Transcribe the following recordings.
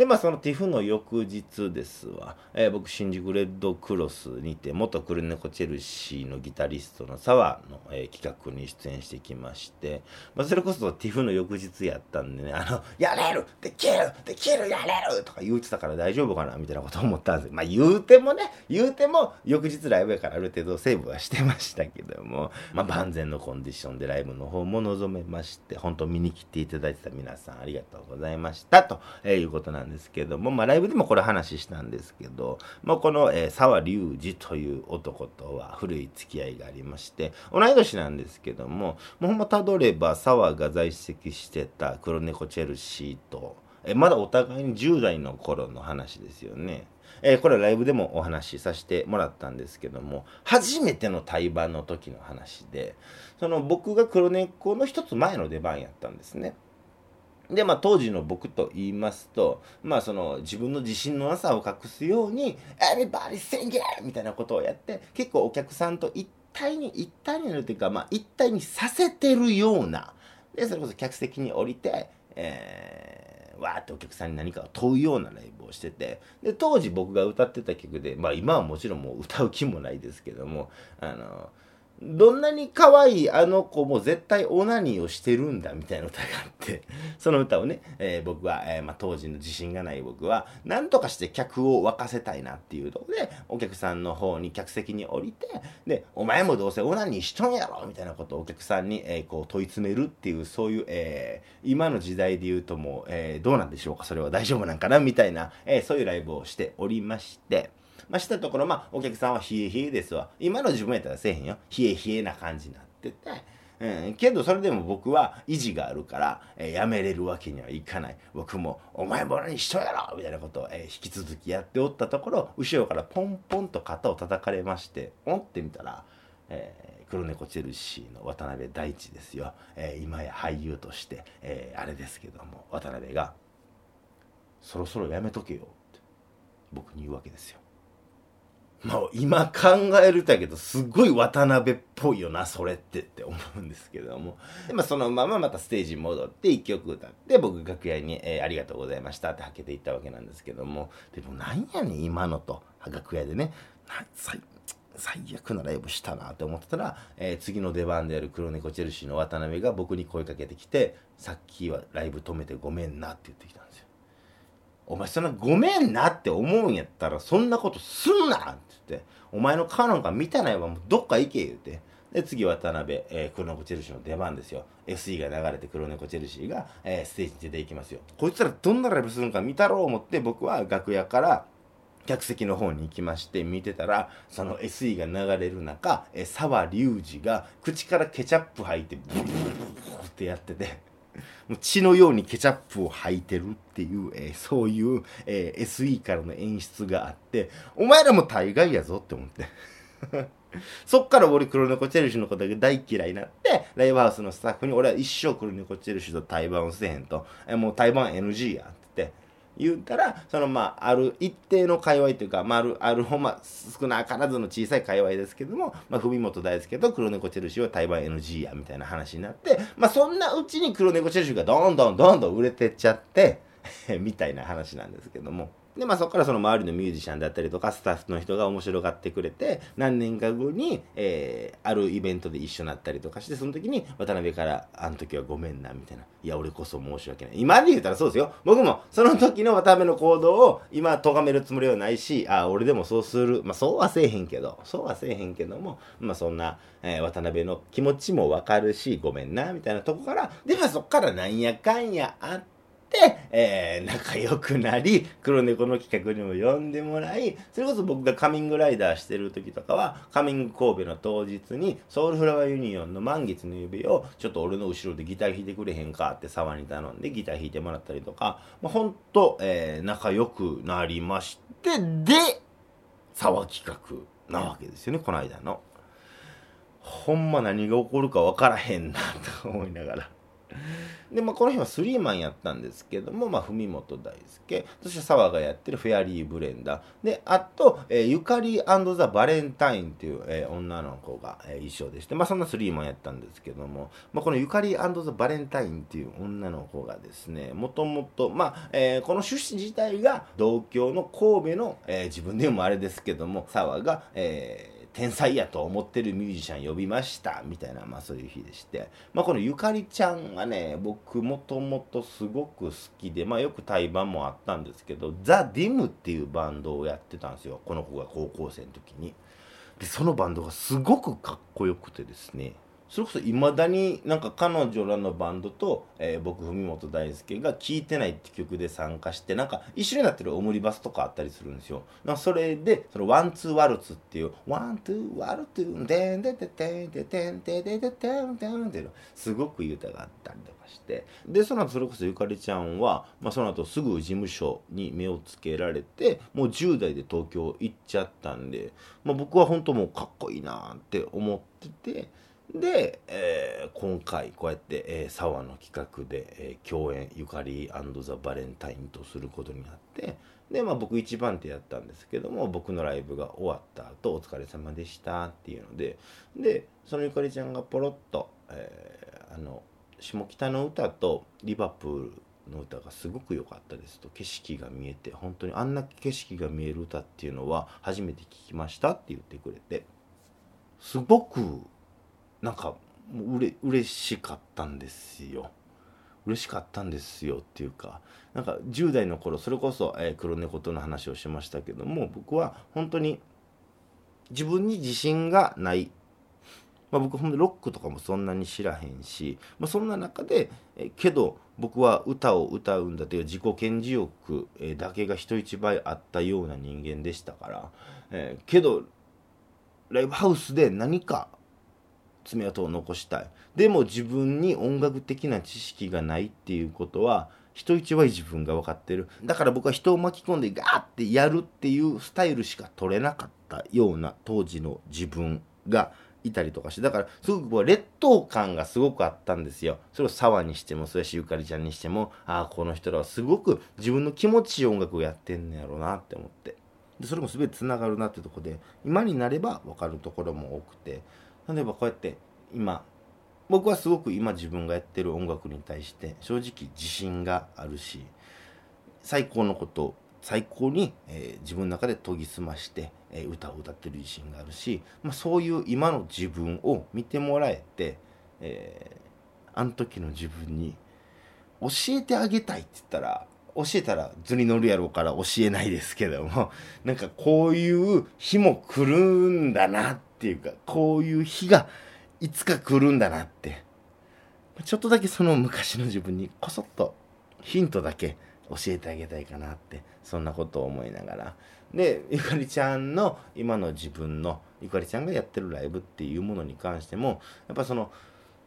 で、まあ、その TIFF の翌日ですわ、えー、僕、新宿レッドクロスにて、元クルネコチェルシーのギタリストの沢の、えー、企画に出演してきまして、まあ、それこそ TIFF の翌日やったんでね、あの、やれる!できる!できる!やれる!とか言うてたから大丈夫かな？みたいなこと思ったんですまあ、言うてもね、言うても、翌日ライブやからある程度セーブはしてましたけども、まあ、万全のコンディションでライブの方も臨めまして、本当見に来ていただいてた皆さんありがとうございました、と、えー、いうことなんですですけども、まあ、ライブでもこれ話したんですけど、まあ、この、えー、沢隆二という男とは古い付き合いがありまして、同い年なんですけども、もうほんまたどれば沢が在籍してた黒猫チェルシーと、えー、まだお互いに10代の頃の話ですよね。えー、これはライブでもお話しさせてもらったんですけども、初めての対バンの時の話で、その僕が黒猫の一つ前の出番やったんですね。で、まあ、当時の僕と言いますと、まあ、その、自分の自信のなさを隠すように、everybody sing it! みたいなことをやって、結構お客さんと一体に、一体になるというか、まあ、一体にさせてるような、で、それこそ客席に降りて、えー、わーってお客さんに何かを問うようなライブをしてて、で、当時僕が歌ってた曲で、まあ、今はもちろんもう歌う気もないですけども、あの、どんなに可愛いあの子も絶対オナニーをしてるんだみたいな歌があって、その歌をね、えー、僕は、えー、まあ、当時の自信がない僕は、何とかして客を沸かせたいなっていうと。こで、お客さんの方に客席に降りて、で、お前もどうせオナニーしとんやろみたいなことをお客さんに、えー、こう問い詰めるっていう、そういう、え今の時代で言うともう、えどうなんでしょうか？それは大丈夫なんかな？みたいな、えそういうライブをしておりまして、まあ、したところ、まあ、お客さんは冷え冷えですわ。今の自分やったらせえへんよ。冷え冷えな感じになってて。うん、けどそれでも僕は意地があるから、えー、やめれるわけにはいかない。僕も、お前も何しとやろみたいなことを、えー、引き続きやっておったところ、後ろからポンポンと肩を叩かれまして、おってみたら、えー、黒猫チェルシーの渡辺大地ですよ。えー、今や俳優として、えー、あれですけども、渡辺が、そろそろやめとけよって僕に言うわけですよ。まあ、今考えるだけど、すごい渡辺っぽいよな、それってって思うんですけども。で、まあ、そのまままたステージに戻って一曲歌って、僕楽屋に、えー、ありがとうございましたってはけていったわけなんですけども。でもなんやねん、今のと。楽屋でね。最最悪なライブしたなって思ってたら、えー、次の出番である黒猫チェルシーの渡辺が僕に声かけてきて、さっきはライブ止めてごめんなって言ってきたんですよ。お前そんなごめんなって思うんやったらそんなことすんなって言って、お前の顔なんか見てないわ、もうどっか行け言うて。で、次渡辺、えー、黒猫チェルシーの出番ですよ。SE が流れて黒猫チェルシーが、えー、ステージに出ていきますよ。こいつらどんなライブするのか見たろう思って僕は楽屋から客席の方に行きまして見てたら、その SE が流れる中、えー、沢隆二が口からケチャップ吐いてブルブルブルってやってて、血のようにケチャップを吐いてるっていう、えー、そういう、えー、SE からの演出があって、お前らも大概やぞって思って。そっから俺黒猫チェルシーのことが大嫌いになって、ライブハウスのスタッフに俺は一生黒猫チェルシーと対バンをせへんと、えー、もう対バン NG や言っ言ったら、そのまあ、ある一定の界隈というか、まあ、ある、あるほんま、少なからずの小さい界隈ですけども、まあ、文元大輔と黒猫チェルシーは対バン NG や、みたいな話になって、まあ、そんなうちに黒猫チェルシーがどんどんどんどん売れてっちゃって、みたいな話なんですけども。で、まあそこからその周りのミュージシャンだったりとか、スタッフの人が面白がってくれて、何年か後に、えー、あるイベントで一緒になったりとかして、その時に渡辺から、あの時はごめんな、みたいな。いや、俺こそ申し訳ない。今で言うたらそうですよ。僕も、その時の渡辺の行動を今、咎めるつもりはないし、あ、俺でもそうする。まあそうはせえへんけど、そうはせえへんけども、まあそんな、えー、渡辺の気持ちもわかるし、ごめんな、みたいなとこから、で、まあそっからなんやかんやあって、、えー、仲良くなり、黒猫の企画にも呼んでもらい、それこそ僕がカミングライダーしてる時とかは、カミング神戸の当日に、ソウルフラワーユニオンの満月の指を、ちょっと俺の後ろでギター弾いてくれへんかって沢に頼んでギター弾いてもらったりとか、まあ、ほんと、えー、仲良くなりまして、で、沢企画なわけですよね、この間の。ほんま何が起こるか分からへんなと思いながら。で、まあ、この日はスリーマンやったんですけども、まあ、文元大輔、そして澤がやってるフェアリーブレンダー、で、あと、えー、ゆかりザ・バレンタインっていう、えー、女の子が、えー、衣装でして、まあ、そんなスリーマンやったんですけども、まあ、このゆかりザ・バレンタインっていう女の子がですね、もともと、まあ、えー、この趣旨自体が同郷の神戸の、えー、自分でもあれですけども、澤が、えー、天才やと思ってるミュージシャン呼びましたみたいな、まあ、そういう日でして、まあ、このゆかりちゃんがね僕もともとすごく好きで、まあ、よく対バンもあったんですけどザ・ディムっていうバンドをやってたんですよこの子が高校生の時に。でそのバンドがすごくかっこよくてですねそれこそいまだになんか彼女らのバンドと、えー、僕文本大輔が聴いてないって曲で参加してなんか一緒になってるオムニバスとかあったりするんですよ。なんかそれでそのワンツーワルツっていうワンツーワルツデンデテテンテテンテテテテンテンっていうすごくいい歌があったりとかしてでその後それこそゆかりちゃんは、まあ、その後すぐ事務所に目をつけられてもう10代で東京行っちゃったんで、まあ、僕は本当もうかっこいいなって思っててで、えー、今回こうやって、えー、沢の企画で、えー、共演ゆかりザ・バレンタインとすることになってで、まあ、僕一番手やったんですけども僕のライブが終わった後お疲れ様でしたっていうのででそのゆかりちゃんがポロッと、えー、あの下北の歌とリバプールの歌がすごく良かったですと景色が見えて本当にあんな景色が見える歌っていうのは初めて聞きましたって言ってくれてすごくなんかうれ嬉しかったんですよ。嬉しかったんですよっていうかなんか10代の頃それこそ、えー、黒猫との話をしましたけども僕は本当に自分に自信がない、まあ、僕ほんとロックとかもそんなに知らへんし、まあ、そんな中で、えー、けど僕は歌を歌うんだという自己顕示欲、だけが人一倍あったような人間でしたから、え、けどライブハウスで何か爪痕を残したい。でも自分に音楽的な知識がないっていうことは人一倍自分が分かってる。だから僕は人を巻き込んでガーってやるっていうスタイルしか取れなかったような当時の自分がいたりとかして。だからすごく劣等感がすごくあったんですよ。それを沢にしてもそうやしゆかりちゃんにしてもああこの人らはすごく自分の気持ちいい音楽をやってんのやろうなって思って。でそれも全てつながるなってとこで今になれば分かるところも多くて。例えばこうやって今僕はすごく今自分がやってる音楽に対して正直自信があるし最高のことを最高に、えー、自分の中で研ぎ澄まして、えー、歌を歌ってる自信があるし、まあ、そういう今の自分を見てもらえて、えー、あの時の自分に教えてあげたいって言ったら教えたら図に乗るやろうから教えないですけどもなんかこういう日も来るんだなってていうかこういう日がいつか来るんだなって。ちょっとだけその昔の自分にこそっとヒントだけ教えてあげたいかなってそんなことを思いながら。でゆかりちゃんの今の自分のゆかりちゃんがやってるライブっていうものに関してもやっぱその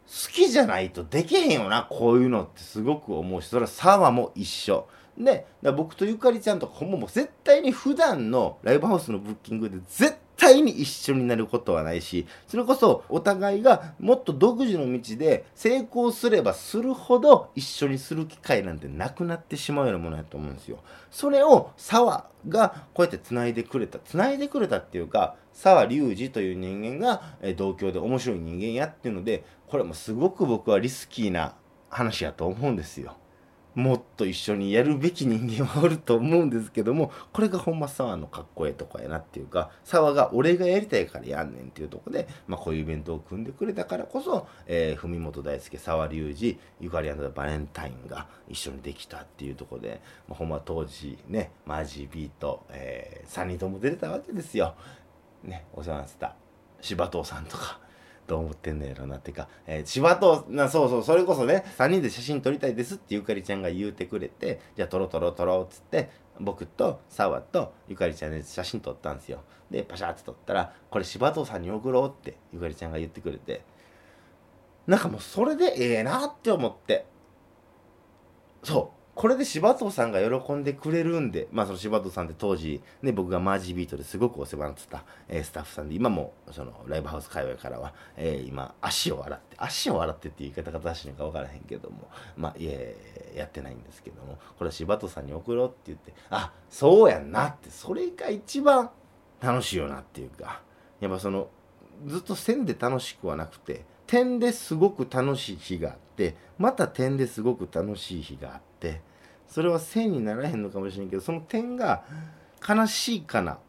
好きじゃないとできへんよなこういうのってすごく思うしそれは沢も一緒。で僕とゆかりちゃんとかほんまもう絶対に普段のライブハウスのブッキングで絶対に一緒になることはないしそれこそお互いがもっと独自の道で成功すればするほど一緒にする機会なんてなくなってしまうようなものやと思うんですよ。それを沢がこうやって繋いでくれた繋いでくれたっていうか沢隆二という人間が同郷で面白い人間やっていうのでこれもすごく僕はリスキーな話やと思うんですよ。もっと一緒にやるべき人間はおると思うんですけどもこれがほんま沢のかっこええとこやなっていうか沢が俺がやりたいからやんねんっていうとこで、まあ、こういうイベントを組んでくれたからこそ、えー、文本大輔沢隆二ゆかりバレンタインが一緒にできたっていうとこで、まあ、ほんま当時ねマジビート、えー、3人とも出てたわけですよ。ねお世話になってた柴藤さんとか。どう思ってんのやろな。ってか、えー、千葉となそうそうそれこそね3人で写真撮りたいですってゆかりちゃんが言うてくれてじゃあ撮ろう撮ろう撮ろうっつって僕と澤とゆかりちゃんで写真撮ったんですよ。でパシャって撮ったらこれ柴藤さんに送ろうってゆかりちゃんが言ってくれて。なんかもうそれでええなって思って。そう。これで柴藤さんが喜んでくれるんで、まあその柴藤さんって当時、ね、僕がマージビートですごくお世話になってた、えースタッフさんで、今もそのライブハウス界隈からは、えー今、足を洗って、足を洗ってっていう言い方が正しいのか分からへんけども、まあ、いえ、やってないんですけども、これは柴藤さんに送ろうって言って、あ、そうやんなって、それが一番楽しいよなっていうか、やっぱその、ずっと線で楽しくはなくて、点ですごく楽しい日があって、また点ですごく楽しい日があって、それは線にならへんのかもしれんけど、その点が悲しいかな、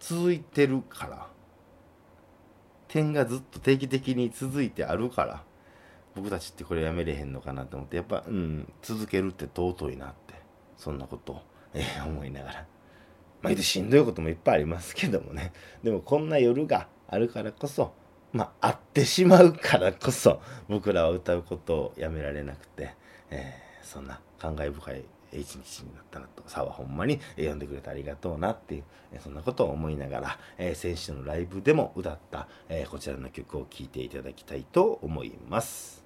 続いてるから、点がずっと定期的に続いてあるから、僕たちってこれやめれへんのかなと思って、やっぱ、うん、続けるって尊いなって、そんなことを、えー思いながら。まあ、しんどいこともいっぱいありますけどもね。でもこんな夜があるからこそ、まあ、会ってしまうからこそ、僕らは歌うことをやめられなくて、えーそんな感慨深い一日になったなと、さはほんまにえー呼んでくれてありがとうなっていう、えそんなことを思いながら、えー先週のライブでも歌った、えーこちらの曲を聴いていただきたいと思います。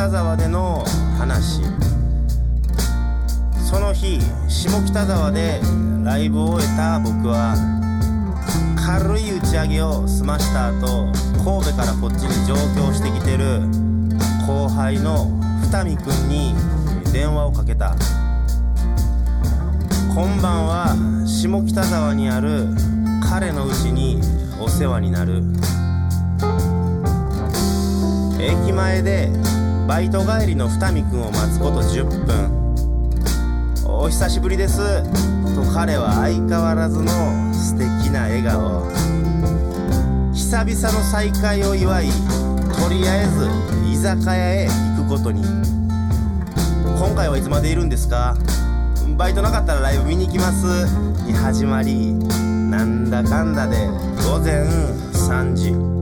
北沢での話。その日下北沢でライブを終えた僕は軽い打ち上げを済ました後神戸からこっちに上京してきてる後輩の二見くんに電話をかけた。今晩は下北沢にある彼の家にお世話になる。駅前でバイト帰りの二見くんを待つこと10分。お久しぶりです。と彼は相変わらずの素敵な笑顔。久々の再会を祝いとりあえず居酒屋へ行くことに。今回はいつまでいるんですか？バイトなかったらライブ見に行きます。に始まりなんだかんだで午前3時。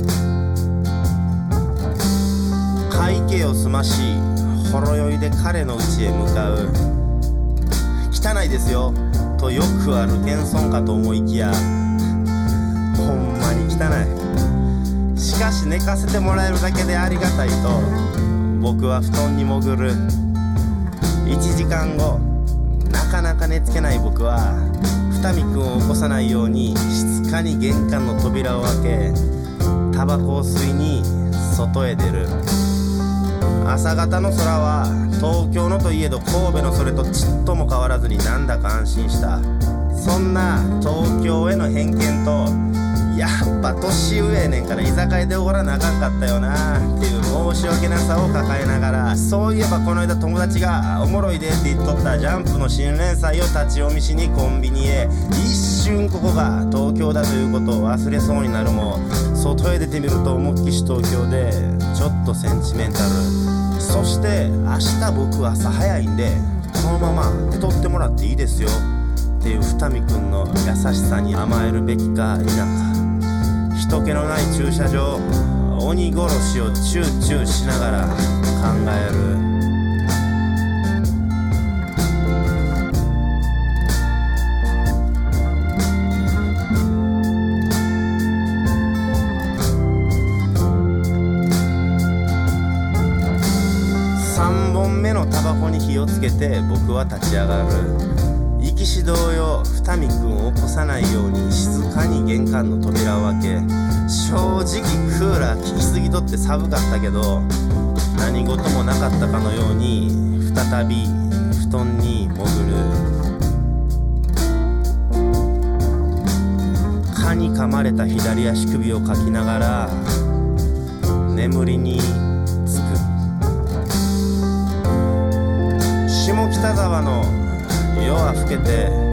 会計を済ましほろ酔いで彼の家へ向かう。汚いですよとよくある謙遜かと思いきやほんまに汚い。しかし寝かせてもらえるだけでありがたいと僕は布団に潜る。1時間後なかなか寝つけない僕は二見くんを起こさないように静かに玄関の扉を開けタバコを吸いに外へ出る。朝方の空は東京のといえど神戸のそれとちっとも変わらずになんだか安心した。そんな東京への偏見とやっぱ年上やねんから居酒屋でおごらなあかんかったよな。っていう申し訳なさを抱えながら。そういえばこの間友達が「おもろいで」って言っとったジャンプの新連載を立ち読みしにコンビニへ。一瞬ここが東京だということを忘れそうになるも外へ出てみると思いっきし東京で。ちょっとセンチメンタル。そして明日僕朝早いんでこのまま手取ってもらっていいですよ。っていう二見くんの優しさに甘えるべきか否か。人気のない駐車場鬼殺しをチューチューしながら考える。3本目のタバコに火をつけて僕は立ち上がる。行きし同様二見くんを起こさないようにに玄関の扉を開け正直クーラー効きすぎとって寒かったけど何事もなかったかのように再び布団に潜る。蚊に噛まれた左足首をかきながら眠りにつく。下北沢の夜は更けて